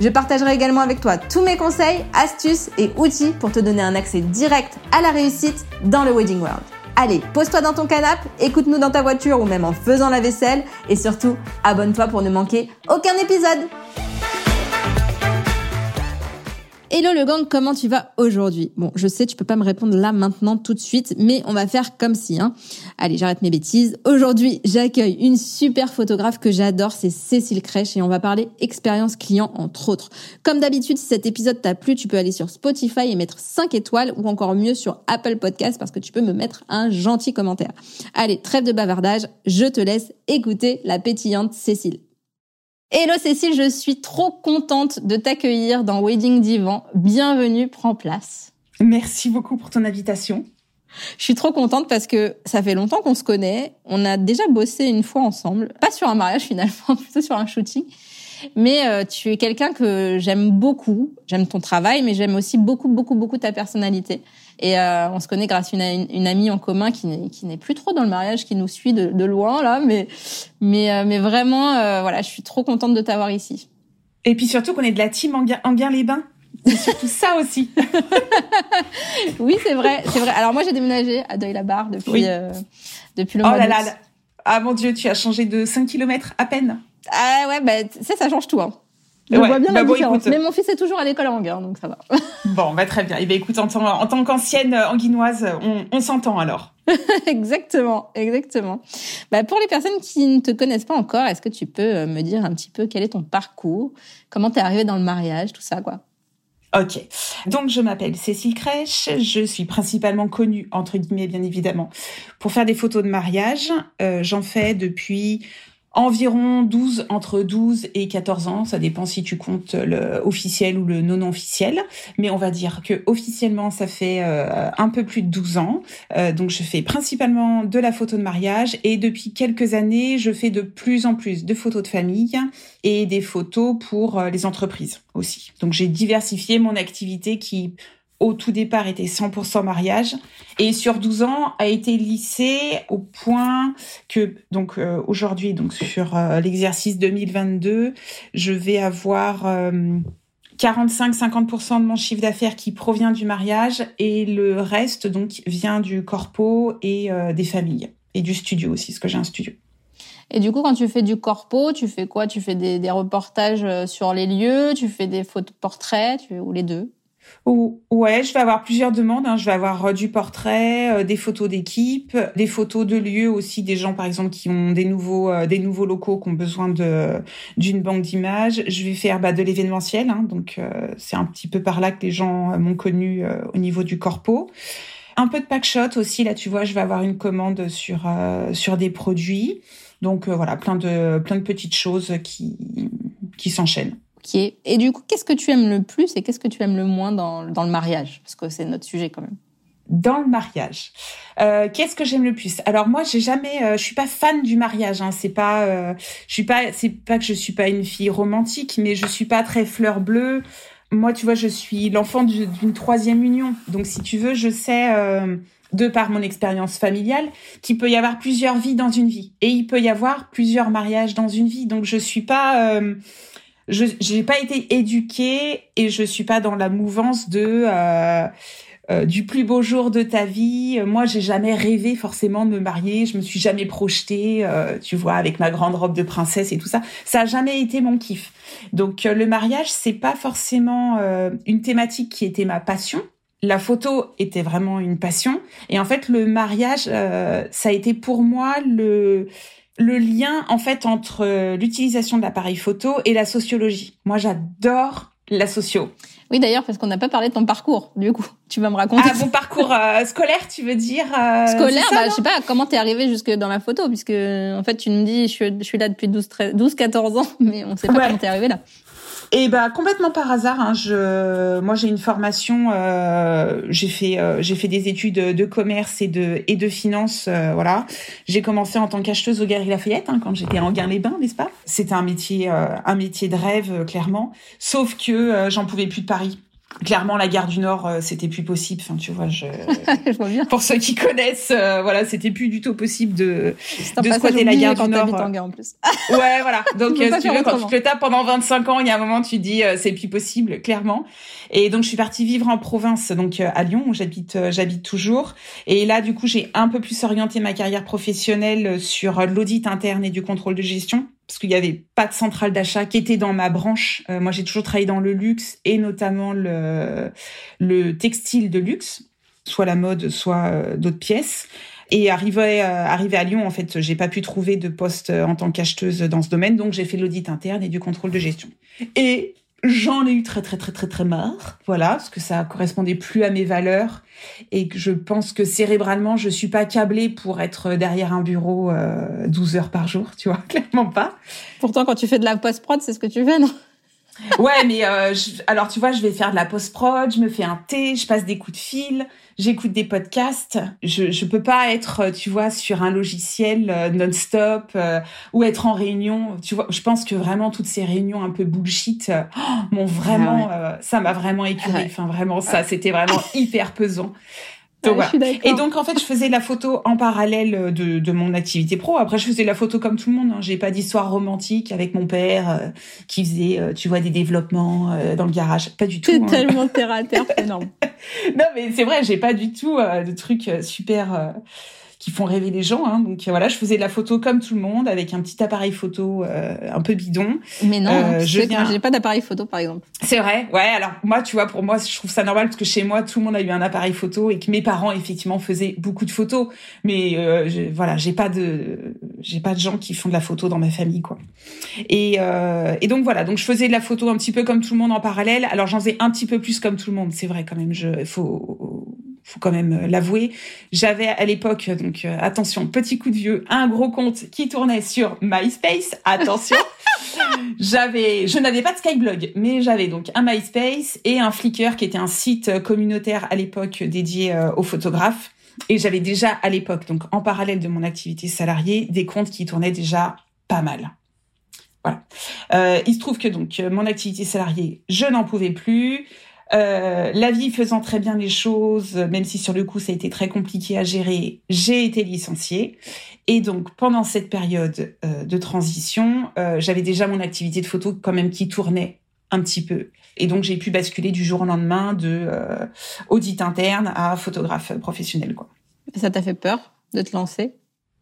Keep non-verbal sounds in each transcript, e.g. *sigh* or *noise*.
Je partagerai également avec toi tous mes conseils, astuces et outils pour te donner un accès direct à la réussite dans le Wedding World. Allez, pose-toi dans ton canapé, écoute-nous dans ta voiture ou même en faisant la vaisselle et surtout, abonne-toi pour ne manquer aucun épisode. Hello le gang, comment tu vas aujourd'hui? Bon, je sais, tu peux pas me répondre là maintenant tout de suite, mais on va faire comme si. Hein. Allez, j'arrête mes bêtises. Aujourd'hui, j'accueille une super photographe que j'adore, c'est Cécile Crèche, et on va parler expérience client entre autres. Comme d'habitude, si cet épisode t'a plu, tu peux aller sur Spotify et mettre 5 étoiles, ou encore mieux sur Apple Podcast parce que tu peux me mettre un gentil commentaire. Allez, trêve de bavardage, je te laisse écouter la pétillante Cécile. Hello Cécile, je suis trop contente de t'accueillir dans Wedding Divan. Bienvenue, prends place. Merci beaucoup pour ton invitation. Je suis trop contente parce que ça fait longtemps qu'on se connaît. On a déjà bossé une fois ensemble, pas sur un mariage *laughs* finalement, plutôt sur un shooting. Mais euh, tu es quelqu'un que j'aime beaucoup. J'aime ton travail, mais j'aime aussi beaucoup, beaucoup, beaucoup ta personnalité. Et euh, on se connaît grâce à une, une, amie en commun qui n'est, plus trop dans le mariage, qui nous suit de, de loin là, mais mais euh, mais vraiment, euh, voilà, je suis trop contente de t'avoir ici. Et puis surtout qu'on est de la team Anguin-les-Bains. C'est surtout ça aussi. *laughs* oui, c'est vrai, c'est vrai. Alors moi, j'ai déménagé à Deuil-la-Barre depuis depuis le oh mois là là, ah mon dieu, tu as changé de 5 km à peine. Ah ouais, bah ça, ça change tout. Hein. Je vois bien la bah différence. Mais mon fils est toujours à l'école en Anguin, donc ça va. *laughs* bon, bah très bien. Et eh ben écoute, en, en tant qu'ancienne anguinoise, on, on s'entend alors. *laughs* exactement, exactement. Bah, pour les personnes qui ne te connaissent pas encore, est-ce que tu peux euh, me dire un petit peu quel est ton parcours, comment t'es arrivée dans le mariage, tout ça, quoi? Ok. Donc, je m'appelle Cécile Crèche. Je suis principalement connue, entre guillemets, bien évidemment, pour faire des photos de mariage. Euh, J'en fais depuis environ 12, entre 12 et 14 ans, ça dépend si tu comptes le officiel ou le non officiel, mais on va dire que officiellement ça fait euh, un peu plus de 12 ans. Euh, donc je fais principalement de la photo de mariage et depuis quelques années, je fais de plus en plus de photos de famille et des photos pour euh, les entreprises aussi. Donc j'ai diversifié mon activité qui au tout départ était 100% mariage. Et sur 12 ans a été lissé au point que donc euh, aujourd'hui donc sur euh, l'exercice 2022 je vais avoir 45-50% euh, de mon chiffre d'affaires qui provient du mariage et le reste donc vient du corpo et des familles et du studio aussi parce que j'ai un studio. Et du coup, quand tu fais du corpo, tu fais quoi? Tu fais des, reportages sur les lieux, tu fais des photos portraits, tu, ou les deux? Ouais, je vais avoir plusieurs demandes. Hein. Je vais avoir euh, du portrait, euh, des photos d'équipe, des photos de lieux aussi, des gens par exemple qui ont des nouveaux euh, des nouveaux locaux qui ont besoin d'une banque d'images. Je vais faire bah, de l'événementiel, hein. donc c'est un petit peu par là que les gens m'ont connu au niveau du corpo. Un peu de packshot aussi. Là, tu vois, je vais avoir une commande sur sur des produits. Donc voilà, plein de plein de petites choses qui qui s'enchaînent. Et du coup, qu'est-ce que tu aimes le plus et qu'est-ce que tu aimes le moins dans, dans le mariage? Parce que c'est notre sujet quand même. Dans le mariage, euh, qu'est-ce que j'aime le plus? Alors moi, j'ai jamais, euh, je suis pas fan du mariage. Hein, c'est pas, euh, je suis pas, c'est pas que je suis pas une fille romantique, mais je suis pas très fleur bleue. Moi, tu vois, je suis l'enfant d'une troisième union. Donc, si tu veux, je sais euh, de par mon expérience familiale, qu'il peut y avoir plusieurs vies dans une vie, et il peut y avoir plusieurs mariages dans une vie. Donc, je suis pas euh, je j'ai pas été éduquée et je suis pas dans la mouvance de euh, euh, du plus beau jour de ta vie. Moi, j'ai jamais rêvé forcément de me marier. Je me suis jamais projetée, euh, tu vois, avec ma grande robe de princesse et tout ça. Ça a jamais été mon kiff. Donc, le mariage, c'est pas forcément une thématique qui était ma passion. La photo était vraiment une passion. Et en fait, le mariage, ça a été pour moi le le lien en fait entre euh, l'utilisation de l'appareil photo et la sociologie. Moi, j'adore la socio. Oui, d'ailleurs, parce qu'on n'a pas parlé de ton parcours, du coup. Tu vas me raconter. Ah, mon parcours euh, scolaire, tu veux dire euh, Scolaire, bah, je sais pas, comment t'es arrivé jusque dans la photo, puisque, en fait, tu me dis, je suis, je suis là depuis 12, 12, 14 ans, mais on sait pas comment t'es arrivé là. Et bah complètement par hasard. Hein, je, moi j'ai une formation, euh, j'ai fait euh, j'ai fait des études de commerce et de et de finance, euh, voilà. J'ai commencé en tant qu'acheteuse au Galeries Lafayette hein, quand j'étais en Gain-les-Bains, n'est-ce pas? C'était un métier un métier de rêve clairement. Sauf que j'en pouvais plus de Paris clairement la gare du Nord euh, c'était plus possible. Enfin tu vois je, *laughs* pour ceux qui connaissent euh, voilà c'était plus du tout possible de de squatter la gare du Nord en gare en plus. *laughs* Ouais voilà. *laughs* Donc si tu veux quand tu te le tapes pendant 25 ans il y a un moment tu te dis euh, c'est plus possible clairement. Et donc je suis partie vivre en province donc à Lyon où j'habite j'habite toujours. Et là du coup j'ai un peu plus orienté ma carrière professionnelle sur l'audit interne et du contrôle de gestion parce qu'il n'y avait pas de centrale d'achat qui était dans ma branche. Euh, moi, j'ai toujours travaillé dans le luxe et notamment le, le textile de luxe, soit la mode, soit euh, d'autres pièces. Et arrivé, euh, arrivé à Lyon, en fait, j'ai pas pu trouver de poste en tant qu'acheteuse dans ce domaine, donc j'ai fait l'audit interne et du contrôle de gestion. Et J'en ai eu très très très très très marre, voilà, parce que ça correspondait plus à mes valeurs. Et que je pense que cérébralement je suis pas câblée pour être derrière un bureau euh, 12 heures par jour, tu vois, *laughs* clairement pas. Pourtant quand tu fais de la post prod, c'est ce que tu fais, non? Ouais, mais euh, alors tu vois, je vais faire de la post prod, je me fais un thé, je passe des coups de fil, j'écoute des podcasts. Je je peux pas être, euh, tu vois, sur un logiciel euh, non-stop euh, ou être en réunion. Tu vois, je pense que vraiment toutes ces réunions un peu bullshit oh, m'ont vraiment, ah ça m'a vraiment écœuré. Enfin vraiment, ça, c'était vraiment hyper pesant. Et donc en fait, je faisais la photo en parallèle de, de mon activité pro. Après, je faisais la photo comme tout le monde. Hein. J'ai pas d'histoire romantique avec mon père euh, qui faisait, euh, tu vois, des développements euh, dans le garage. Pas du tout. C'est hein. tellement terre à terre, *laughs* c'est énorme. non, mais c'est vrai, j'ai pas du tout de trucs super qui font rêver les gens. Hein. Donc voilà, je faisais de la photo comme tout le monde avec un petit appareil photo euh, un peu bidon. Mais non, euh, je viens... j'ai pas d'appareil photo par exemple. C'est vrai. Ouais, alors moi, tu vois, pour moi, je trouve ça normal parce que chez moi, tout le monde a eu un appareil photo et que mes parents effectivement faisaient beaucoup de photos. Mais euh, je, voilà, j'ai pas de j'ai pas de gens qui font de la photo dans ma famille quoi. Et euh, et donc voilà, donc je faisais de la photo un petit peu comme tout le monde en parallèle. Alors j'en faisais un petit peu plus comme tout le monde, c'est vrai quand même. Je faut faut quand même euh, l'avouer. J'avais à l'époque, donc euh, attention, petit coup de vieux, un gros compte qui tournait sur MySpace. Attention. *laughs* j'avais, je n'avais pas de Skyblog, mais j'avais donc un MySpace et un Flickr qui était un site communautaire à l'époque dédié euh, aux photographes. Et j'avais déjà à l'époque, donc en parallèle de mon activité salariée, des comptes qui tournaient déjà pas mal. Voilà. Euh, il se trouve que donc mon activité salariée, je n'en pouvais plus. Euh, la vie faisant très bien les choses, même si sur le coup ça a été très compliqué à gérer, j'ai été licenciée. Et donc pendant cette période euh, de transition, euh, j'avais déjà mon activité de photo quand même qui tournait un petit peu. Et donc j'ai pu basculer du jour au lendemain de audit interne à photographe professionnel. Quoi. Ça t'a fait peur de te lancer?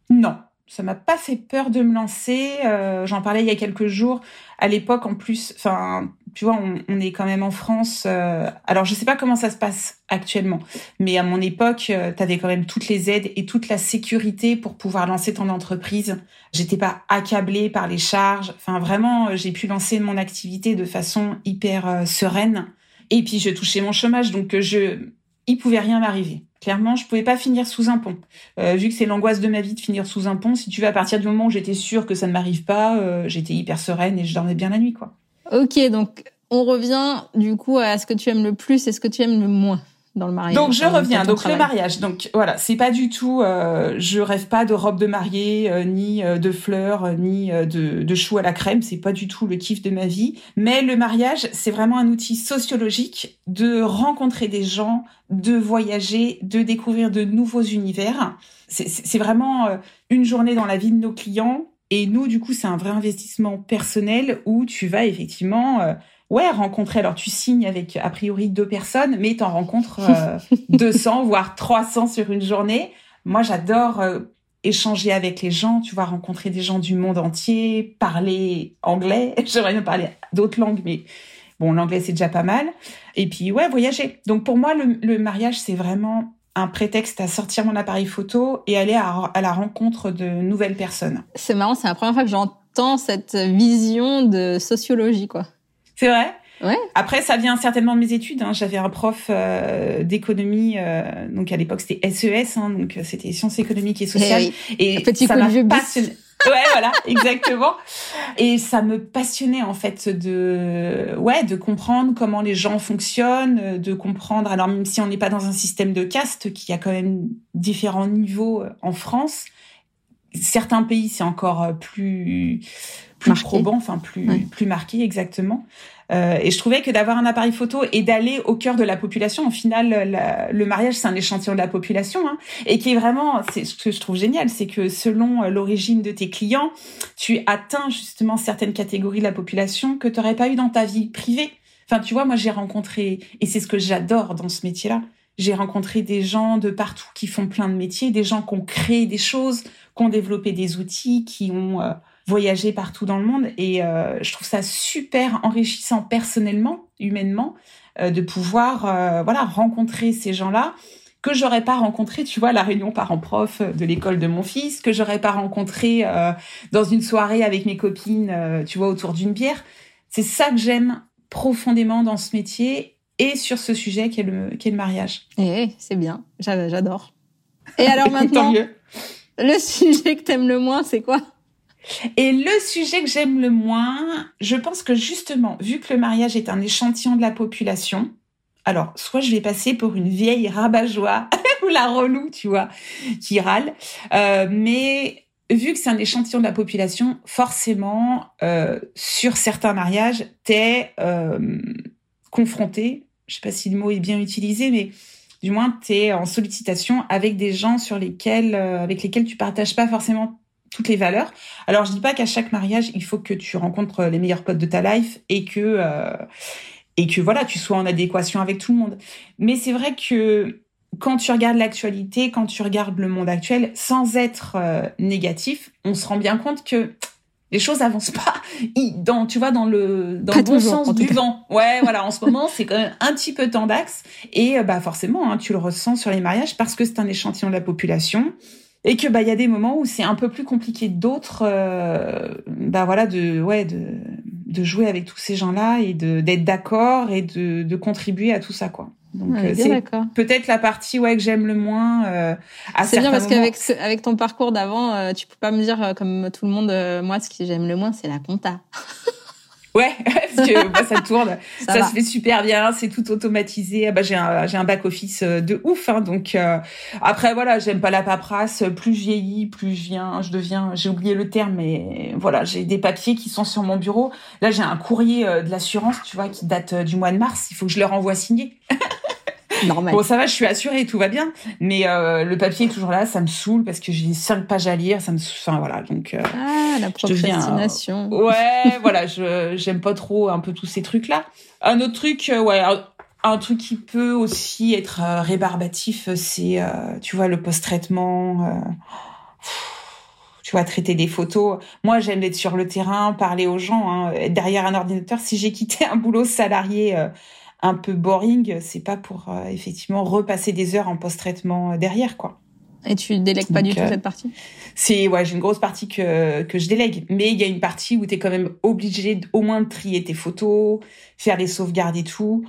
Non, ça m'a pas fait peur de me lancer. Euh, J'en parlais il y a quelques jours. À l'époque, en plus, enfin, tu vois, on, on, est quand même en France. Euh, alors, je sais pas comment ça se passe actuellement, mais à mon époque, euh, tu avais quand même toutes les aides et toute la sécurité pour pouvoir lancer ton entreprise. J'étais pas accablée par les charges. Enfin, vraiment, j'ai pu lancer mon activité de façon hyper euh, sereine. Et puis, je touchais mon chômage, donc je, il pouvait rien m'arriver. Clairement, je pouvais pas finir sous un pont. Euh, vu que c'est l'angoisse de ma vie de finir sous un pont, si tu veux, à partir du moment où j'étais sûre que ça ne m'arrive pas, euh, j'étais hyper sereine et je dormais bien la nuit, quoi. Ok, donc on revient du coup à ce que tu aimes le plus et ce que tu aimes le moins dans le mariage. Donc je reviens. Donc le mariage. Donc voilà, c'est pas du tout. Euh, je rêve pas de robe de mariée, euh, ni euh, de fleurs, ni de, de choux à la crème. C'est pas du tout le kiff de ma vie. Mais le mariage, c'est vraiment un outil sociologique de rencontrer des gens, de voyager, de découvrir de nouveaux univers. C'est vraiment une journée dans la vie de nos clients. Et nous, du coup, c'est un vrai investissement personnel où tu vas effectivement ouais, rencontrer. Alors, tu signes avec a priori deux personnes, mais tu en rencontres 200, euh, *laughs* voire 300 sur une journée. Moi, j'adore euh, échanger avec les gens, tu vois, rencontrer des gens du monde entier, parler anglais. *laughs* J'aimerais bien parler d'autres langues, mais bon, l'anglais, c'est déjà pas mal. Et puis, ouais, voyager. Donc, pour moi, le, mariage, c'est vraiment un prétexte à sortir mon appareil photo et aller à, à la rencontre de nouvelles personnes. C'est marrant, c'est la première fois que j'entends cette vision de sociologie, quoi. C'est vrai? Ouais. Après, ça vient certainement de mes études. Hein. J'avais un prof euh, d'économie, euh, donc à l'époque c'était SES, e hein, donc euh, c'était sciences économiques et sociales. Eh et, Petit ça m'a passionné. Ouais, voilà, exactement. Et ça me passionnait en fait de, ouais, de comprendre comment les gens fonctionnent, de comprendre. Alors même si on n'est pas dans un système de caste, qui a quand même différents niveaux euh, en France, certains pays c'est encore euh, plus plus probant, enfin plus plus marqué exactement. Euh, et je trouvais que d'avoir un appareil photo et d'aller au cœur de la population, au final, le mariage, c'est un échantillon de la population, hein, et qui est vraiment, c'est ce que je trouve génial, c'est que selon euh, l'origine de tes clients, tu atteins justement certaines catégories de la population que tu n'aurais pas eu dans ta vie privée. Enfin, tu vois, moi, j'ai rencontré, et c'est ce que j'adore dans ce métier-là, j'ai rencontré des gens de partout qui font plein de métiers, des gens qui ont créé des choses, qui ont développé des outils, qui ont euh, voyager partout dans le monde et euh, je trouve ça super enrichissant personnellement, humainement, euh, de pouvoir euh, voilà rencontrer ces gens-là que j'aurais pas rencontré, tu vois, la réunion parents-prof de l'école de mon fils, que j'aurais pas rencontré dans une soirée avec mes copines, tu vois, autour d'une bière. C'est ça que j'aime profondément dans ce métier et sur ce sujet qu'est le, qu'est le mariage. Eh, c'est bien, j'adore. Et alors *laughs* maintenant, le sujet que t'aimes le moins, c'est quoi? Et le sujet que j'aime le moins, je pense que justement, vu que le mariage est un échantillon de la population, alors soit je vais passer pour une vieille rabat-joie *laughs* ou la relou, tu vois, qui râle, euh, mais vu que c'est un échantillon de la population, forcément, euh, sur certains mariages, t'es euh, confronté, je sais pas si le mot est bien utilisé, mais du moins t'es en sollicitation avec des gens sur lesquels, avec lesquels tu partages pas forcément toutes les valeurs. Alors je dis pas qu'à chaque mariage il faut que tu rencontres les meilleurs potes de ta life et que euh, et que voilà tu sois en adéquation avec tout le monde. Mais c'est vrai que quand tu regardes l'actualité, quand tu regardes le monde actuel, sans être euh, négatif, on se rend bien compte que les choses avancent pas dans tu vois dans le dans le bon sens du vent. Ouais, voilà, en ce moment, c'est quand même un petit peu tendax et euh, bah forcément, hein, tu le ressens sur les mariages parce que c'est un échantillon de la population et que bah il y a des moments où c'est un peu plus compliqué d'autres euh, bah voilà de ouais de de jouer avec tous ces gens-là et de d'être d'accord et de de contribuer à tout ça quoi. Donc euh, c'est peut-être la partie ouais que j'aime le moins euh, à C'est bien parce qu'avec avec ton parcours d'avant, euh, tu peux pas me dire comme tout le monde moi ce que j'aime le moins c'est la compta. *laughs* Ouais, *laughs* parce que bah, ça tourne, ça, se fait super bien, c'est tout automatisé. Ah, bah, j'ai un j'ai un back office euh, de ouf, hein, donc euh, après voilà, j'aime pas la paperasse. Plus je vieillis, plus je viens, je deviens, j'ai oublié le terme, mais voilà, j'ai des papiers qui sont sur mon bureau. Là, j'ai un courrier euh, de l'assurance, tu vois, qui date du mois de mars. Il faut que je le renvoie signé. *laughs* Normal. Bon, ça va, je suis assurée, tout va bien. Mais euh, le papier est toujours là, ça me saoule parce que j'ai cinq pages à lire, ça me, enfin voilà, donc. Euh, ah, la procrastination. ouais, *laughs* voilà, je j'aime pas trop un peu tous ces trucs là. Un autre truc, euh, ouais. Un, truc qui peut aussi être rébarbatif, c'est, tu vois, le post-traitement tu vois, traiter des photos. Moi, j'aime être sur le terrain, parler aux gens, hein, derrière un ordinateur. Si j'ai quitté un boulot salarié un peu boring, c'est pas pour euh, effectivement repasser des heures en post-traitement euh, derrière, quoi. Et tu délègues pas du tout euh, cette partie? C'est ouais, j'ai une grosse partie que que je délègue, mais il y a une partie où tu es quand même obligé au moins de trier tes photos, faire les sauvegardes et tout.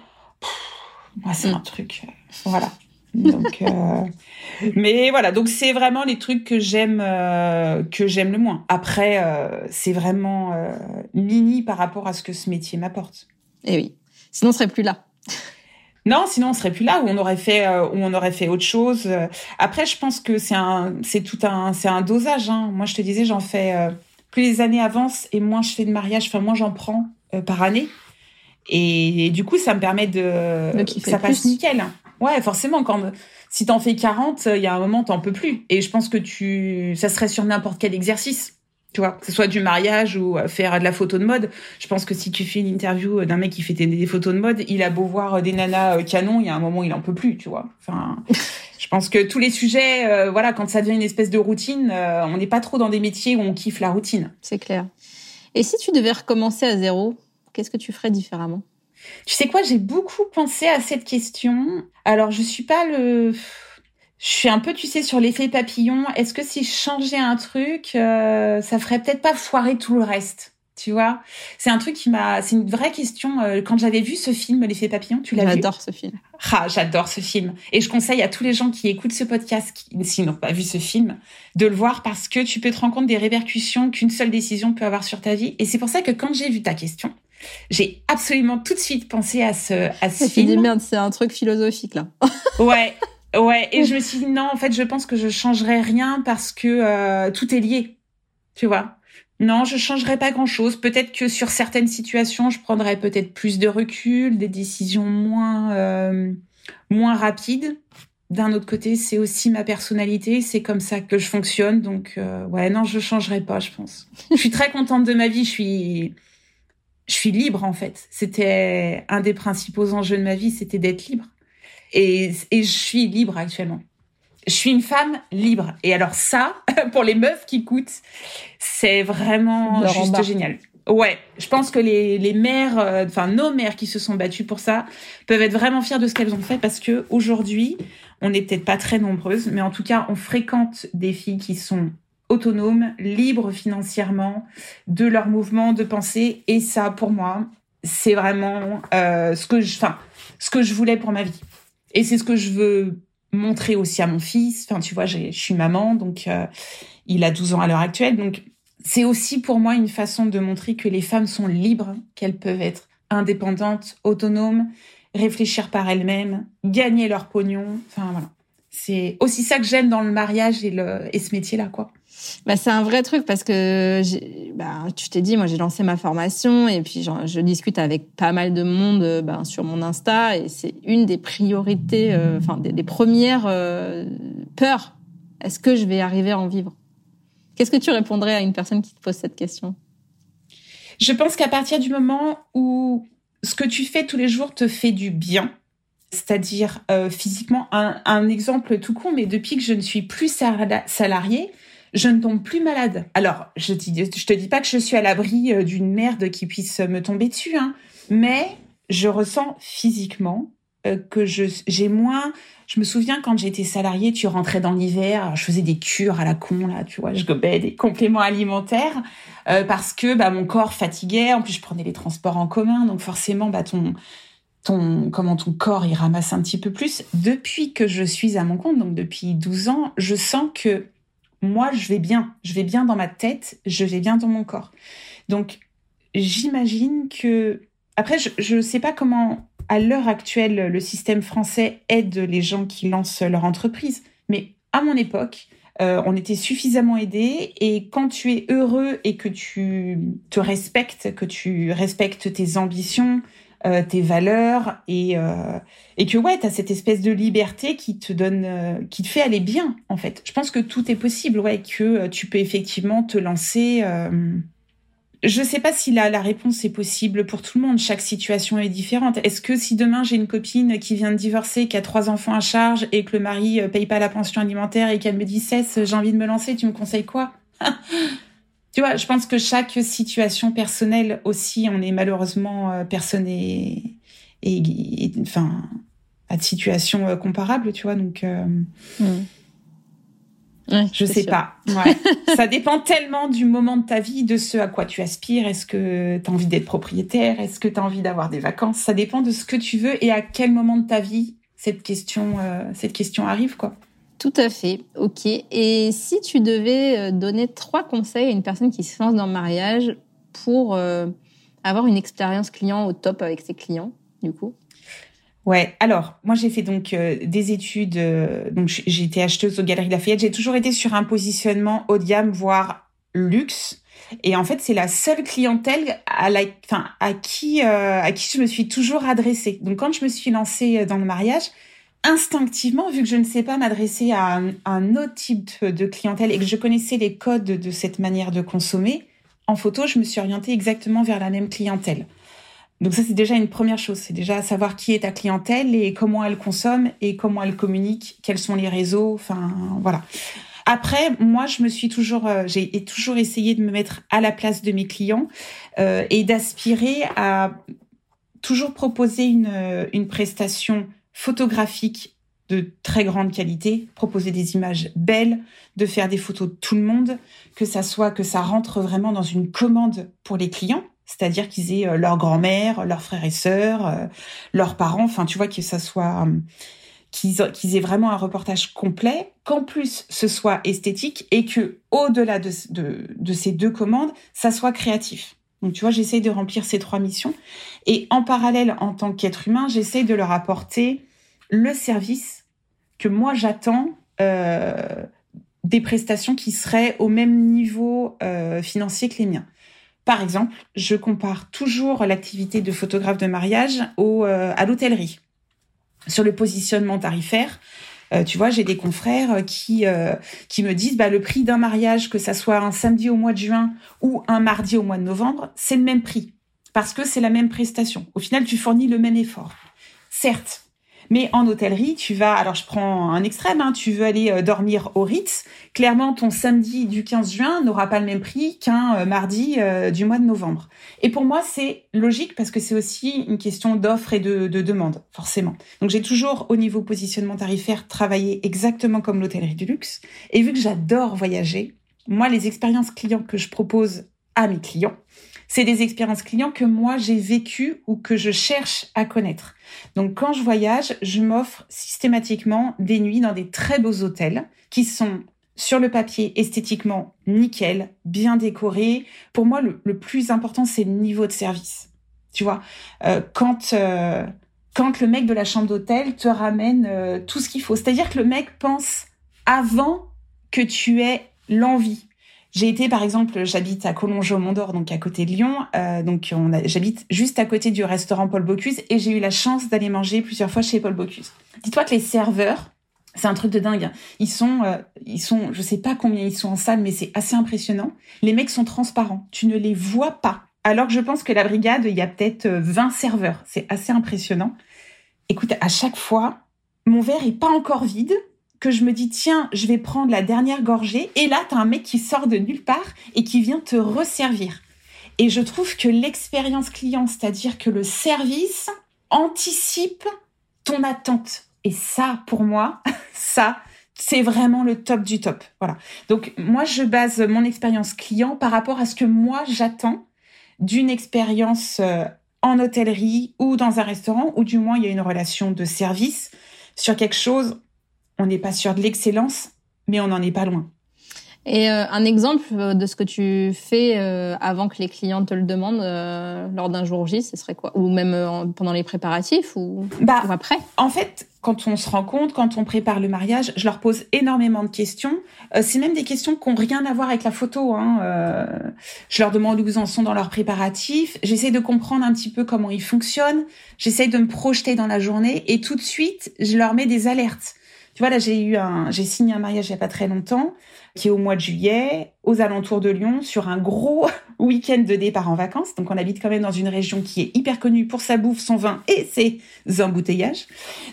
moi, c'est mm. un truc, voilà. Donc, *laughs* mais voilà, donc c'est vraiment les trucs que j'aime que j'aime le moins. Après, c'est vraiment mini par rapport à ce que ce métier m'apporte. Et eh oui. Sinon, on serait plus là. Non, sinon on serait plus là où on aurait fait euh, où on aurait fait autre chose. Après, je pense que c'est un c'est tout un c'est un dosage. Hein. Moi, je te disais, j'en fais euh, plus les années avancent et moins je fais de mariage, enfin moins j'en prends euh, par année. Et, du coup, ça me permet de, que ça passe nickel. Ouais, forcément, quand si t'en fais 40, il y a un moment t'en peux plus. Et je pense que tu ça serait sur n'importe quel exercice tu vois, que ce soit du mariage ou euh, faire de la photo de mode. Je pense que si tu fais une interview d'un mec qui fait des photos de mode, il a beau voir des nanas euh, canon, il y a un moment il en peut plus, tu vois. Enfin, je pense que tous les sujets, euh, voilà, quand ça devient une espèce de routine, on n'est pas trop dans des métiers où on kiffe la routine. C'est clair. Et si tu devais recommencer à zéro, qu'est-ce que tu ferais différemment? Tu sais quoi, j'ai beaucoup pensé à cette question. Alors, je suis pas le je suis un peu, tu sais, sur l'effet papillon. Est-ce que si je changeais un truc, euh, ça ferait peut-être pas foirer tout le reste Tu vois, c'est un truc qui m'a, c'est une vraie question. Euh, quand j'avais vu ce film, L'effet papillon, tu l'as vu? J'adore ce film. Ah, j'adore ce film. Et je conseille à tous les gens qui écoutent ce podcast, qui, s'ils n'ont pas vu ce film, de le voir parce que tu peux te rendre compte des répercussions qu'une seule décision peut avoir sur ta vie. Et c'est pour ça que quand j'ai vu ta question, j'ai absolument tout de suite pensé à ce, à ce *laughs* film. Dit, merde, c'est un truc philosophique là. ouais, ouais. Et je me suis dit non, en fait, je pense que je changerai rien parce que euh, tout est lié. Tu vois? Non, je changerai pas grand-chose. Peut-être que sur certaines situations, je prendrais peut-être plus de recul, des décisions moins euh, moins rapides. D'un autre côté, c'est aussi ma personnalité, c'est comme ça que je fonctionne. Donc euh, ouais, non, je changerai pas, je pense. je suis très contente de ma vie. Je suis je suis libre en fait. C'était un des principaux enjeux de ma vie, c'était d'être libre. Et, et je suis libre actuellement je suis une femme libre. Et alors ça, *laughs* pour les meufs qui écoutent, c'est vraiment juste génial. Ouais, je pense que les, les mères, euh, enfin nos mères qui se sont battues pour ça, peuvent être vraiment fières de ce qu'elles ont fait parce que aujourd'hui, on n'est peut-être pas très nombreuses, mais en tout cas, on fréquente des filles qui sont autonomes, libres financièrement de leurs mouvements de pensée. Et ça, pour moi, c'est vraiment euh, ce que je, enfin, ce que je voulais pour ma vie. Et c'est ce que je veux montrer aussi à mon fils. Enfin, tu vois, je suis maman, donc euh, il a 12 ans à l'heure actuelle. Donc, c'est aussi pour moi une façon de montrer que les femmes sont libres, qu'elles peuvent être indépendantes, autonomes, réfléchir par elles-mêmes, gagner leur pognon. Enfin, voilà. C'est aussi ça que j'aime dans le mariage et, le, et ce métier-là, quoi. Bah, c'est un vrai truc parce que bah, tu t'es dit, moi j'ai lancé ma formation et puis je discute avec pas mal de monde bah, sur mon Insta et c'est une des priorités, euh, enfin des, premières euh, peurs. Est-ce que je vais arriver à en vivre? Qu'est-ce que tu répondrais à une personne qui te pose cette question? Je pense qu'à partir du moment où ce que tu fais tous les jours te fait du bien, c'est-à-dire euh, physiquement, un, un, exemple tout con, mais depuis que je ne suis plus salariée, je ne tombe plus malade. Alors, je, je te dis pas que je suis à l'abri euh, d'une merde qui puisse me tomber dessus, hein, mais je ressens physiquement euh, que je j'ai moins. Je me souviens quand j'étais salariée, tu rentrais dans l'hiver, je faisais des cures à la con là, tu vois, je gobais des compléments alimentaires euh, parce que bah mon corps fatiguait. En plus, je prenais les transports en commun, donc forcément, bah ton comment ton corps il ramasse un petit peu plus. Depuis que je suis à mon compte, donc depuis 12 ans, je sens que moi, je vais bien. Je vais bien dans ma tête, je vais bien dans mon corps. Donc, j'imagine que... Après, je ne sais pas comment, à l'heure actuelle, le système français aide les gens qui lancent leur entreprise. Mais à mon époque, euh, on était suffisamment aidés. Et quand tu es heureux et que tu te respectes, que tu respectes tes ambitions, euh, tes valeurs et euh, et que ouais, tu as cette espèce de liberté qui te donne euh, qui te fait aller bien en fait. Je pense que tout est possible ouais que tu peux effectivement te lancer je sais pas si la, la réponse est possible pour tout le monde. Chaque situation est différente. Est-ce que si demain j'ai une copine qui vient de divorcer, qui a trois enfants à charge et que le mari paye pas la pension alimentaire et qu'elle me dit cesse, j'ai envie de me lancer, tu me conseilles quoi? *laughs* tu vois, je pense que chaque situation personnelle aussi, on est malheureusement euh, personne et, et, enfin à de situations euh, comparables, tu vois. Donc, euh, mmh. je sais pas. Ouais. *laughs* ça dépend tellement du moment de ta vie, de ce à quoi tu aspires. Est-ce que tu as envie d'être propriétaire? Est-ce que tu as envie d'avoir des vacances? Ça dépend de ce que tu veux et à quel moment de ta vie cette question, cette question arrive, quoi. Tout à fait, ok. Et si tu devais euh, donner trois conseils à une personne qui se lance dans le mariage pour euh, avoir une expérience client au top avec ses clients, du coup? Ouais, alors moi j'ai fait donc euh, des études, donc j'ai été acheteuse aux Galeries Lafayette. J'ai toujours été sur un positionnement haut de gamme, voire luxe. Et en fait, c'est la seule clientèle à, la, à qui à qui je me suis toujours adressée. Donc quand je me suis lancée dans le mariage, instinctivement, vu que je ne sais pas m'adresser à un, autre type de clientèle et que je connaissais les codes de cette manière de consommer, en photo, je me suis orientée exactement vers la même clientèle. Donc ça, c'est déjà une première chose. C'est déjà savoir qui est ta clientèle et comment elle consomme et comment elle communique, quels sont les réseaux, enfin, voilà. Après, moi, je me suis toujours, euh, j'ai toujours essayé de me mettre à la place de mes clients euh, et d'aspirer à toujours proposer une, une prestation photographique de très grande qualité, proposer des images belles, de faire des photos de tout le monde, que ça soit que ça rentre vraiment dans une commande pour les clients, c'est-à-dire qu'ils aient euh, leur grand-mère, leurs frères et sœurs, euh, leurs parents, enfin tu vois que ça soit euh, qu'ils aient vraiment un reportage complet, qu'en plus ce soit esthétique et que au-delà de, de, ces deux commandes, ça soit créatif. Donc tu vois, j'essaye de remplir ces trois missions et en parallèle, en tant qu'être humain, j'essaye de leur apporter le service que moi j'attends euh, des prestations qui seraient au même niveau euh, financier que les miens. Par exemple, je compare toujours l'activité de photographe de mariage au, euh, à l'hôtellerie sur le positionnement tarifaire. Euh, tu vois, j'ai des confrères qui euh, qui me disent bah le prix d'un mariage, que ça soit un samedi au mois de juin ou un mardi au mois de novembre, c'est le même prix parce que c'est la même prestation. Au final, tu fournis le même effort. Certes, mais en hôtellerie, tu vas, alors je prends un extrême, hein, tu veux aller euh, dormir au Ritz, clairement ton samedi du 15 juin n'aura pas le même prix qu'un euh, mardi euh, du mois de novembre. Et pour moi, c'est logique parce que c'est aussi une question d'offre et de, de demande, forcément. Donc j'ai toujours, au niveau positionnement tarifaire, travaillé exactement comme l'hôtellerie du luxe. Et vu que j'adore voyager, moi, les expériences clients que je propose à mes clients, c'est des expériences clients que moi j'ai vécues ou que je cherche à connaître. Donc quand je voyage, je m'offre systématiquement des nuits dans des très beaux hôtels qui sont sur le papier esthétiquement nickel, bien décorés. Pour moi, le, plus important, c'est le niveau de service. Tu vois, euh, quand euh, quand le mec de la chambre d'hôtel te ramène euh, tout ce qu'il faut, c'est-à-dire que le mec pense avant que tu aies l'envie j'ai été, par exemple, j'habite à Collonges au Mont d'Or, donc à côté de Lyon. Euh, donc j'habite juste à côté du restaurant Paul Bocuse et j'ai eu la chance d'aller manger plusieurs fois chez Paul Bocuse. Dis-toi que les serveurs, c'est un truc de dingue. Hein. Ils sont, euh, ils sont, je sais pas combien ils sont en salle, mais c'est assez impressionnant. Les mecs sont transparents. Tu ne les vois pas. Alors que je pense que la brigade, il y a peut-être 20 euh, serveurs. C'est assez impressionnant. Écoute, à chaque fois, mon verre est pas encore vide que je me dis tiens, je vais prendre la dernière gorgée et là tu as un mec qui sort de nulle part et qui vient te resservir. Et je trouve que l'expérience client, c'est-à-dire que le service anticipe ton attente. Et ça pour moi, *laughs* ça c'est vraiment le top du top. Voilà. Donc moi je base mon expérience client par rapport à ce que moi j'attends d'une expérience euh, en hôtellerie ou dans un restaurant ou du moins il y a une relation de service sur quelque chose on n'est pas sûr de l'excellence, mais on n'en est pas loin. Et euh, un exemple euh, de ce que tu fais euh, avant que les clients te le demandent lors d'un jour J, ce serait quoi? Ou même pendant les préparatifs ou, bah, ou après? En fait, quand on se rencontre, quand on prépare le mariage, je leur pose énormément de questions. c'est même des questions qui n'ont rien à voir avec la photo. Hein. je leur demande où ils en sont dans leurs préparatifs. J'essaie de comprendre un petit peu comment ils fonctionnent. J'essaie de me projeter dans la journée et tout de suite, je leur mets des alertes. Tu vois, là, j'ai eu un, j'ai signé un mariage il y a pas très longtemps, qui est au mois de juillet, aux alentours de Lyon, sur un gros *laughs* week-end de départ en vacances. Donc, on habite quand même dans une région qui est hyper connue pour sa bouffe, son vin et ses embouteillages.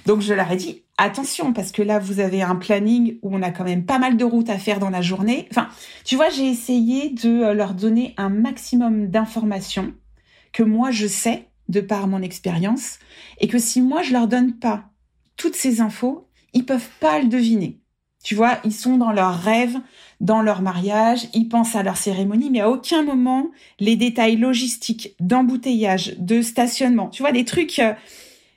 Donc, je leur ai dit, attention, parce que là, vous avez un planning où on a quand même pas mal de routes à faire dans la journée. Enfin, tu vois, j'ai essayé de euh, leur donner un maximum d'informations que moi, je sais de par mon expérience et que si moi, je leur donne pas toutes ces infos, ils peuvent pas le deviner. Tu vois, ils sont dans leurs rêves, dans leur mariage, ils pensent à leur cérémonie, mais à aucun moment les détails logistiques, d'embouteillage, de stationnement, tu vois, des trucs, euh,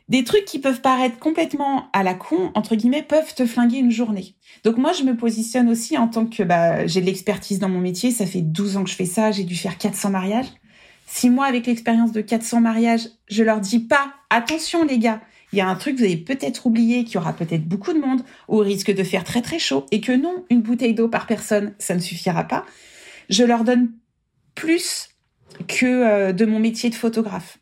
des trucs qui peuvent paraître complètement à la con, entre guillemets, peuvent te flinguer une journée. Donc moi, je me positionne aussi en tant que, bah, j'ai de l'expertise dans mon métier, ça fait 12 ans que je fais ça, j'ai dû faire 400 mariages. Si moi, avec l'expérience de 400 mariages, je leur dis pas, attention les gars, il y a un truc que vous avez peut-être oublié, qu'il y aura peut-être beaucoup de monde, au risque de faire très très chaud, et que non, une bouteille d'eau par personne, ça ne suffira pas. Je leur donne plus que euh, de mon métier de photographe.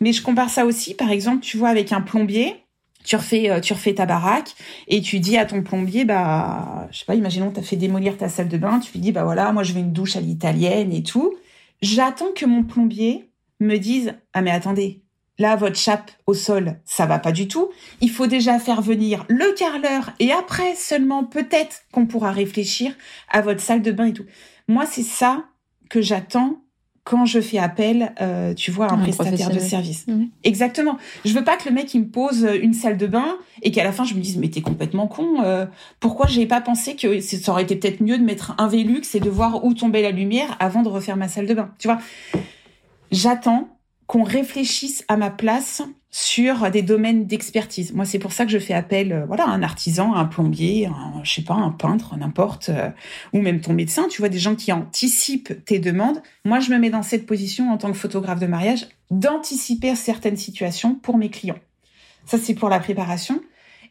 Mais je compare ça aussi, par exemple, tu vois, avec un plombier, tu refais, euh, tu refais ta baraque et tu dis à ton plombier, bah, je sais pas, imaginons tu as fait démolir ta salle de bain, tu lui dis, bah voilà, moi je veux une douche à l'italienne et tout. J'attends que mon plombier me dise, ah mais attendez, Là, votre chape au sol, ça va pas du tout. Il faut déjà faire venir le carreleur et après seulement peut-être qu'on pourra réfléchir à votre salle de bain et tout. Moi, c'est ça que j'attends quand je fais appel, euh, tu vois, à un, prestataire de service. Mmh. Exactement. Je veux pas que le mec il me pose une salle de bain et qu'à la fin je me dise mais t'es complètement con. Euh, pourquoi j'ai pas pensé que ça aurait été peut-être mieux de mettre un Velux et de voir où tombait la lumière avant de refaire ma salle de bain. Tu vois. J'attends qu'on réfléchisse à ma place sur des domaines d'expertise. Moi, c'est pour ça que je fais appel, euh, voilà, à un artisan, un plombier, un, je sais pas, un peintre, n'importe, euh, ou même ton médecin. Tu vois, des gens qui anticipent tes demandes. Moi, je me mets dans cette position en tant que photographe de mariage d'anticiper certaines situations pour mes clients. Ça, c'est pour la préparation.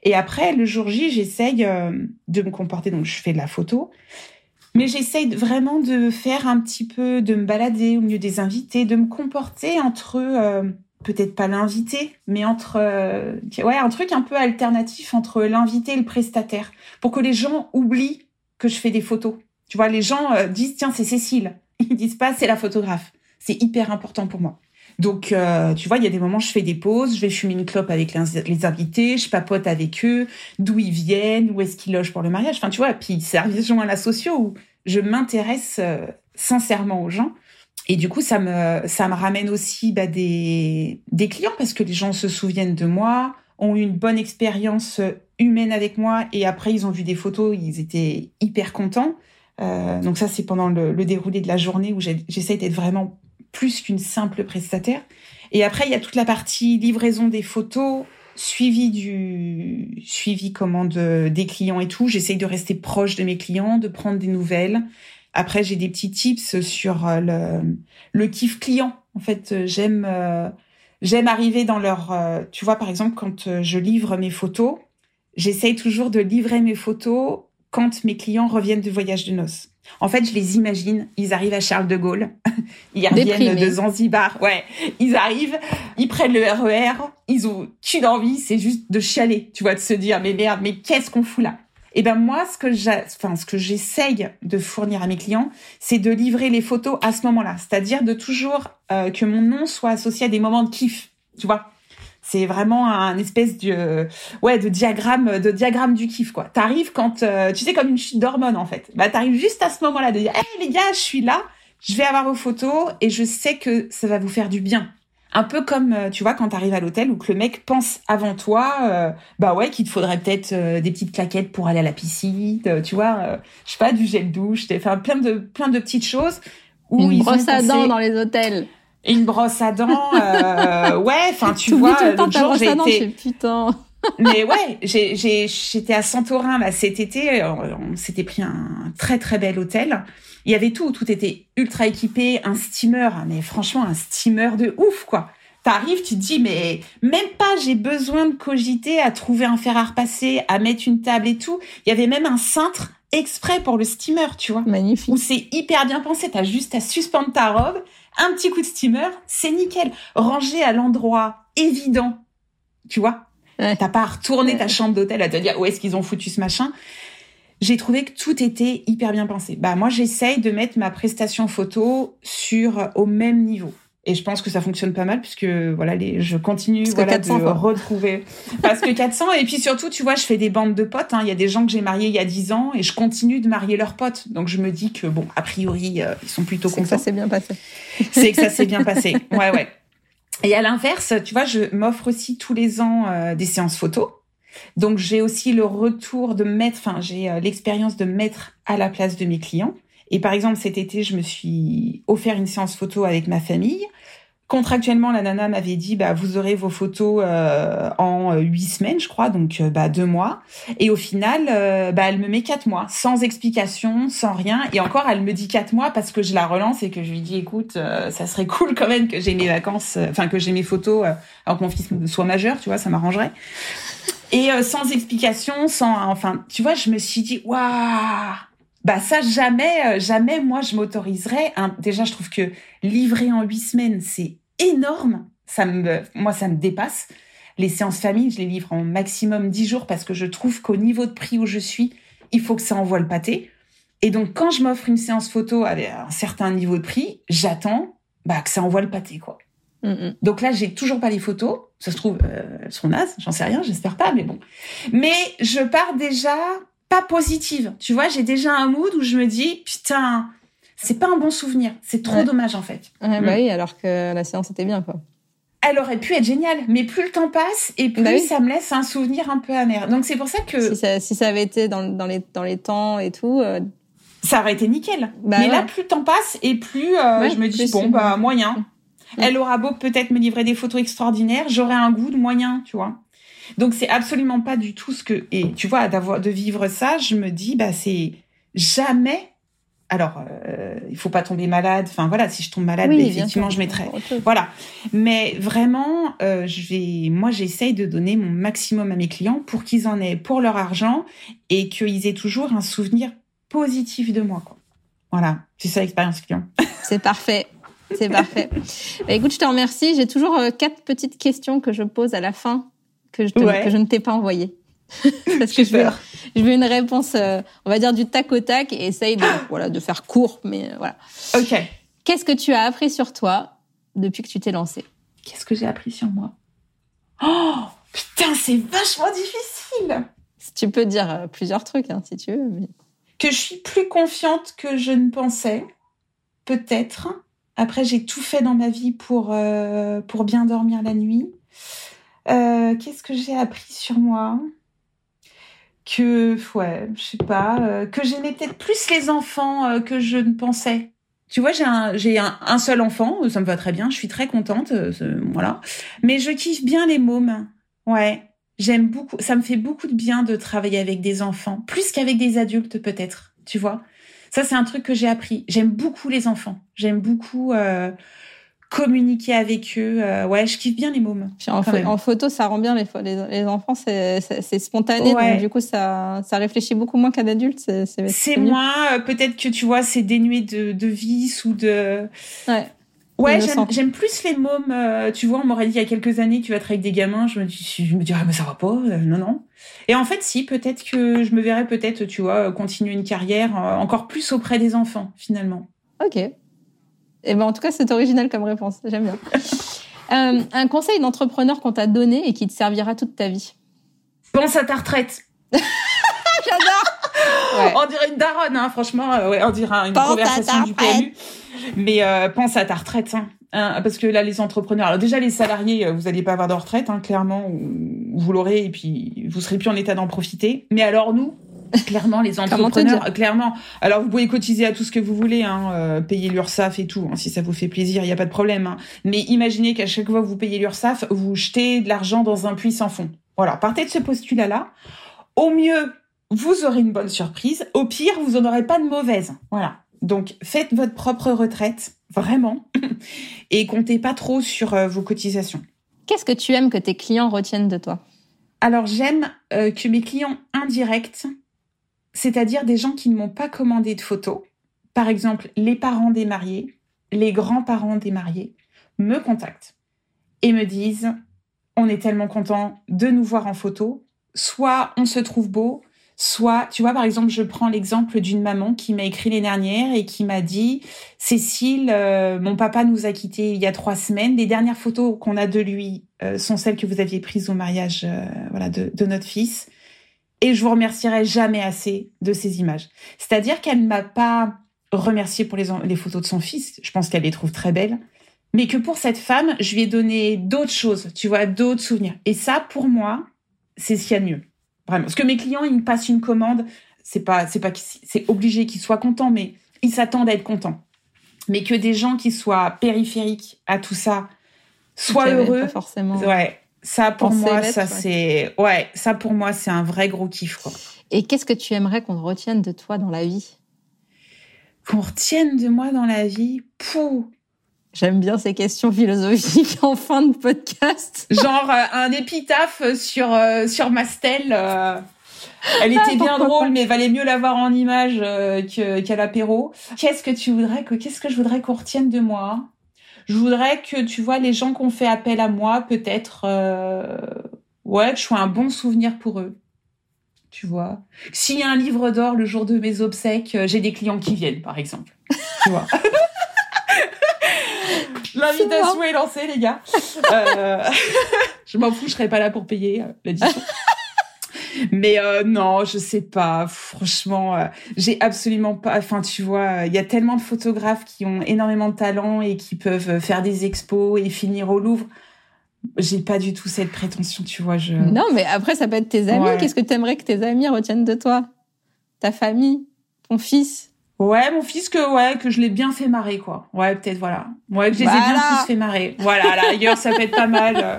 Et après, le jour J, j'essaye euh, de me comporter. Donc, je fais de la photo. Mais j'essaye vraiment de faire un petit peu, de me balader au milieu des invités, de me comporter entre euh, peut-être pas l'invité, mais entre euh, ouais un truc un peu alternatif entre l'invité et le prestataire, pour que les gens oublient que je fais des photos. Tu vois, les gens euh, disent tiens c'est Cécile, ils disent pas c'est la photographe. C'est hyper important pour moi. Donc, euh, tu vois, il y a des moments, je fais des pauses, je vais fumer une clope avec les, invités, je papote avec eux, d'où ils viennent, où est-ce qu'ils logent pour le mariage. Enfin, tu vois, puis c'est à la socio où je m'intéresse euh, sincèrement aux gens. Et du coup, ça me, ça me ramène aussi bah, des, des clients parce que les gens se souviennent de moi, ont eu une bonne expérience humaine avec moi et après, ils ont vu des photos, ils étaient hyper contents. Euh, donc ça, c'est pendant le, le, déroulé de la journée où j'essaie d'être vraiment plus qu'une simple prestataire. Et après, il y a toute la partie livraison des photos, suivi du suivi commande des clients et tout. J'essaye de rester proche de mes clients, de prendre des nouvelles. Après, j'ai des petits tips sur euh, le, le kiff client. En fait, j'aime euh, j'aime arriver dans leur. Euh, tu vois, par exemple, quand je livre mes photos, j'essaye toujours de livrer mes photos quand mes clients reviennent du voyage de noces. En fait, je les imagine, ils arrivent à Charles de Gaulle, *laughs* ils reviennent de Zanzibar, ouais, ils arrivent, ils prennent le RER, e ils ont qu'une envie, c'est juste de chialer, tu vois, de se dire mais merde, mais qu'est-ce qu'on fout là? Et eh ben moi, ce que enfin ce que j'essaye de fournir à mes clients, c'est de livrer les photos à ce moment-là, c'est-à-dire de toujours euh, que mon nom soit associé à des moments de kiff, tu vois? C'est vraiment un espèce de ouais de diagramme de diagramme du kiff quoi. T'arrives quand euh, tu sais comme une chute d'hormones en fait. Bah t'arrives juste à ce moment-là de dire hey les gars je suis là, je vais avoir vos photos et je sais que ça va vous faire du bien. Un peu comme euh, tu vois quand t'arrives à l'hôtel où que le mec pense avant toi euh, bah ouais qu'il te faudrait peut-être des petites claquettes pour aller à la piscine, tu vois, je sais pas du gel douche, fait plein de plein de petites choses où une brosse à dents dans les hôtels une brosse à dents. Euh, ouais, enfin tu vois, l'autre jour j'ai été. Putain. Mais ouais, j'ai j'étais à Santorin là cet été. On, s'était pris un très très bel hôtel. Il y avait tout, tout était ultra équipé, un steamer, mais franchement un steamer de ouf quoi. T'arrives, tu te dis mais même pas j'ai besoin de cogiter à trouver un fer à repasser, à mettre une table et tout. Il y avait même un cintre exprès pour le steamer, tu vois. Magnifique. Où c'est hyper bien pensé. T'as juste à suspendre ta robe un petit coup de steamer, c'est nickel. Rangé à l'endroit évident, tu vois. T'as pas à retourner ta chambre d'hôtel à te dire où est-ce qu'ils ont foutu ce machin. J'ai trouvé que tout était hyper bien pensé. Bah moi j'essaye de mettre ma prestation photo sur au même niveau. Et je pense que ça fonctionne pas mal puisque voilà les je continue voilà de retrouver parce que 400 et puis surtout tu vois je fais des bandes de potes hein. il y a des gens que j'ai mariés il y a 10 ans et je continue de marier leurs potes donc je me dis que bon a priori euh, ils sont plutôt contents. C'est que ça s'est bien passé. C'est que ça s'est bien passé. *laughs* Ouais ouais. Et à l'inverse, tu vois, je m'offre aussi tous les ans euh, des séances photos. Donc j'ai aussi le retour de mettre enfin j'ai euh, l'expérience de mettre à la place de mes clients. Et par exemple, cet été, je me suis offert une séance photo avec ma famille. Contractuellement, la nana m'avait dit, bah, vous aurez vos photos euh, en huit semaines, je crois, donc euh, bah, deux mois. Et au final, euh, bah, elle me met quatre mois, sans explication, sans rien. Et encore, elle me dit quatre mois parce que je la relance et que je lui dis, écoute, ça serait cool quand même que j'ai mes vacances, enfin que j'ai mes photos alors que mon fils soit majeur, tu vois, ça m'arrangerait. Et sans explication, sans, enfin, tu vois, je me suis dit, waouh bah ça jamais, euh, jamais moi je m'autoriserais. Déjà, je trouve que livrer en huit semaines, c'est énorme. Ça me, moi, ça me dépasse. Les séances famille, je les livre en maximum dix jours parce que je trouve qu'au niveau de prix où je suis, il faut que ça envoie le pâté. Et donc, quand je m'offre une séance photo avec un certain niveau de prix, j'attends bah, que ça envoie le pâté, quoi. Donc là, j'ai toujours pas les photos. Ça se trouve, euh, elles seront nazes, j'en sais rien, j'espère pas, mais bon. Mais je pars déjà pas positive. Tu vois, j'ai déjà un mood où je me dis, putain, c'est pas un bon souvenir. C'est trop dommage en fait. Ouais, bah mm. oui, alors que la séance était bien quoi. Elle aurait pu être géniale, mais plus le temps passe et plus bah ça me laisse un souvenir un peu amer. Donc c'est pour ça que si ça, avait été dans, les dans les temps et tout, euh, ça aurait été nickel. Bah mais là, plus le temps passe et plus euh, je me dis bon bah moyen. Elle aura beau peut-être me livrer des photos extraordinaires, j'aurai un goût de moyen, tu vois. Donc c'est absolument pas du tout ce que et tu vois d'avoir de vivre ça, je me dis bah c'est jamais alors, euh, il faut pas tomber malade. Enfin voilà, si je tombe malade, effectivement, je mettrai. Voilà. Mais vraiment, euh, je vais, moi, j'essaye de donner mon maximum à mes clients pour qu'ils en aient pour leur argent et qu'ils aient toujours un souvenir positif de moi. Quoi. Voilà, c'est ça l'expérience client. *laughs* C'est parfait. C'est parfait. Bah, écoute, je te remercie. J'ai toujours euh, quatre petites questions que je pose à la fin que je, que je ne t'ai pas envoyées. *laughs* Parce que je veux, je veux une réponse, euh, on va dire du tac au tac et essaye de, voilà, de faire court, mais euh, voilà. Ok. Qu'est-ce que tu as appris sur toi depuis que tu t'es lancée? Qu'est-ce que j'ai appris sur moi? Oh putain, c'est vachement difficile. Tu peux dire euh, plusieurs trucs, hein, si tu veux. Que je suis plus confiante que je ne pensais, peut-être. Après, j'ai tout fait dans ma vie pour pour bien dormir la nuit. Qu'est-ce que j'ai appris sur moi? Que ouais, je sais pas, euh, que j'aimais peut-être plus les enfants euh, que je ne pensais. Tu vois, j'ai un un, seul enfant, ça me va très bien, je suis très contente, euh, voilà. Mais je kiffe bien les mômes. Ouais, j'aime beaucoup, ça me fait beaucoup de bien de travailler avec des enfants, plus qu'avec des adultes peut-être, tu vois. Ça c'est un truc que j'ai appris. J'aime beaucoup les enfants. J'aime beaucoup communiquer avec eux. Euh, ouais, je kiffe bien les mômes. en, photo, ça rend bien les, les, enfants, c'est spontané. Donc, du coup, ça, ça réfléchit beaucoup moins qu'un adulte. C'est moins, euh, peut-être que tu vois, c'est dénué de, de vice ou de. Ouais. Ouais, j'aime plus les mômes. Euh, tu vois, on m'aurait dit il y a quelques années, tu vas être avec des gamins. Je me, dis, je me dirais, mais ça va pas. non, non. Et en fait, si, peut-être que je me verrais peut-être, tu vois, continuer une carrière encore plus auprès des enfants, finalement. Ok. Eh ben, en tout cas, c'est original comme réponse. J'aime bien. Euh, un conseil d'entrepreneur qu'on t'a donné et qui te servira toute ta vie. Pense à ta retraite. *laughs* J'adore. On dirait une daronne, hein, franchement. Euh, ouais, on dirait une conversation du PMU. Mais euh, pense à ta retraite, hein. hein, parce que là, les entrepreneurs, alors déjà les salariés, vous n'allez pas avoir de retraite, hein, clairement, vous l'aurez et puis vous serez plus en état d'en profiter. Mais alors nous, clairement les entrepreneurs clairement. Alors vous pouvez cotiser à tout ce que vous voulez hein, euh, payer l'URSSAF et tout hein, si ça vous fait plaisir il y a pas de problème hein. mais imaginez qu'à chaque fois que vous payez l'URSSAF vous jetez de l'argent dans un puits sans fond. Voilà partez de ce postulat là au mieux vous aurez une bonne surprise au pire vous en aurez pas de mauvaise. Voilà. Donc faites votre propre retraite vraiment *laughs* et comptez pas trop sur euh, vos cotisations. Qu'est-ce que tu aimes que tes clients retiennent de toi? Alors j'aime euh, que mes clients indirects c'est-à-dire des gens qui ne m'ont pas commandé de photos. Par exemple, les parents des mariés, les grands-parents des mariés me contactent et me disent on est tellement content de nous voir en photo, soit on se trouve beau, soit, tu vois, par exemple, je prends l'exemple d'une maman qui m'a écrit l'année dernière et qui m'a dit, Cécile, euh, mon papa nous a quittés il y a trois semaines. Les dernières photos qu'on a de lui euh, sont celles que vous aviez prises au mariage, euh, voilà, de, notre fils et je vous remercierai jamais assez de ces images. C'est-à-dire qu'elle ne m'a pas remercié pour les, les photos de son fils, je pense qu'elle les trouve très belles, mais que pour cette femme, je lui ai donné d'autres choses, tu vois, d'autres souvenirs. Et ça, pour moi, c'est ce qu'il y a de mieux. Vraiment. Parce que mes clients, ils me passent une commande, c'est pas, c'est pas, c'est obligé qu'ils soient contents, mais ils s'attendent à être contents. Mais que des gens qui soient périphériques à tout ça soient heureux. forcément. Ouais. Ça pour moi, ça c'est ouais, ça pour moi c'est un vrai gros kiff quoi. Et qu'est-ce que tu aimerais qu'on retienne de toi dans la vie? Qu'on retienne de moi dans la vie? Pouh J'aime bien ces questions philosophiques *laughs* en fin de podcast. Genre euh, un épitaphe sur euh, sur ma stèle. Euh, elle était bien drôle, mais valait mieux l'avoir en image qu'à l'apéro. Qu'est-ce que tu voudrais que qu'est-ce que je voudrais qu'on retienne de moi? Je voudrais que, tu vois, les gens qui ont fait appel à moi, peut-être, euh, ouais, que je sois un bon souvenir pour eux. Tu vois. S'il y a un livre d'or le jour de mes obsèques, euh, j'ai des clients qui viennent, par exemple. Tu vois. *laughs* L'invitation est, lancée, les gars. Euh, *laughs* je m'en fous, je serai pas là pour payer l'édition. Mais euh, non, je sais pas. Franchement, euh, j'ai absolument pas. Enfin, tu vois, il y a tellement de photographes qui ont énormément de talent et qui peuvent faire des expos et finir au Louvre. J'ai pas du tout cette prétention, tu vois. Je... Non, mais après, ça peut être tes amis. Qu'est-ce que tu aimerais que tes amis retiennent de toi? Ta famille? Ton fils? Ouais, mon fils que ouais que je l'ai bien fait marrer quoi. Ouais, peut-être voilà. Ouais, que je les ai bien tous fait marrer. Voilà, à la rigueur, ça peut être pas mal. Euh,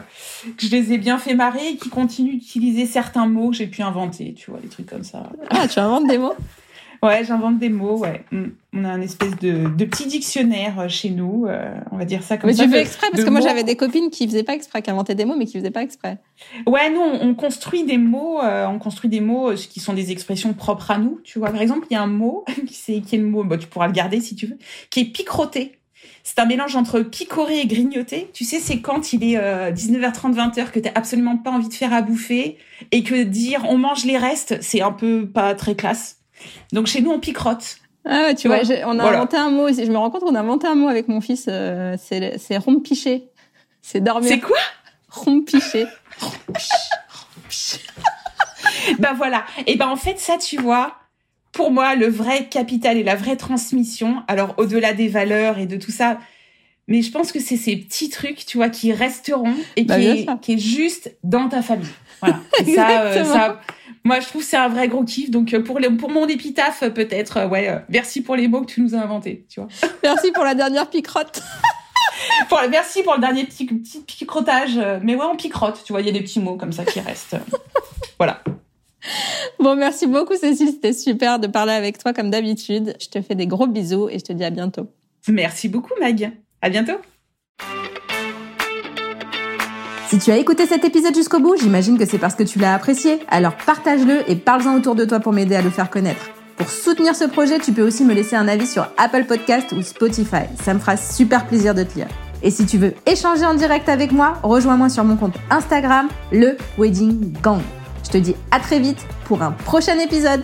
que je les ai bien fait marrer et qui continuent d'utiliser certains mots que j'ai pu inventer, tu vois, des trucs comme ça. Ah, tu inventes des mots? Ouais, j'invente des mots, ouais. Mm. On a un espèce de, de petit dictionnaire euh, chez nous, euh, on va dire ça comme mais ça. Mais tu fais exprès parce que moi j'avais des copines qui faisaient pas exprès, qui inventaient des mots mais qui faisaient pas exprès. Ouais, nous on, construit des mots, euh, on construit des mots qui sont des expressions propres à nous. Tu vois, par exemple, il y a un mot *laughs* qui c'est qui est le mot, bah, tu pourras le garder si tu veux, qui est picroté. C'est un mélange entre picorer et grignoter. Tu sais, c'est quand il est 19h30, 20h que t'as absolument pas envie de faire à bouffer et que dire on mange les restes, c'est un peu pas très classe. Donc chez nous, on picrote. Ah tu vois, on a inventé un mot aussi. Je me rends compte qu'on a inventé un mot avec mon fils. Euh, c'est rompiché. C'est dormir. C'est quoi? Rompiché. ben voilà. Et ben en fait, ça, tu vois, pour moi, le vrai capital et la vraie transmission, alors au-delà des valeurs et de tout ça, mais je pense que c'est ces petits trucs, tu vois, qui resteront et bah, qui, est, qui, est, juste dans ta famille. Voilà. Et ça, euh, ça, moi, je trouve c'est un vrai gros kiff. Donc, euh, pour, les, pour mon épitaphe, peut-être, euh, ouais, merci pour les mots que tu nous as inventés, tu vois. *laughs* Merci pour la dernière picrotte. *laughs* pour, merci pour le dernier petit, petit picrotage. Mais ouais, on picrote, tu vois, il y a des petits mots comme ça qui restent. *laughs* voilà. Bon, merci beaucoup, Cécile. C'était super de parler avec toi comme d'habitude. Je te fais des gros bisous et je te dis à bientôt. Merci beaucoup, Mag. À bientôt. Si tu as écouté cet épisode jusqu'au bout, j'imagine que c'est parce que tu l'as apprécié. Alors partage-le et parle-en autour de toi pour m'aider à le faire connaître. Pour soutenir ce projet, tu peux aussi me laisser un avis sur Apple Podcast ou Spotify. Ça me fera super plaisir de te lire. Et si tu veux échanger en direct avec moi, rejoins-moi sur mon compte Instagram, le Wedding Gang. Je te dis à très vite pour un prochain épisode.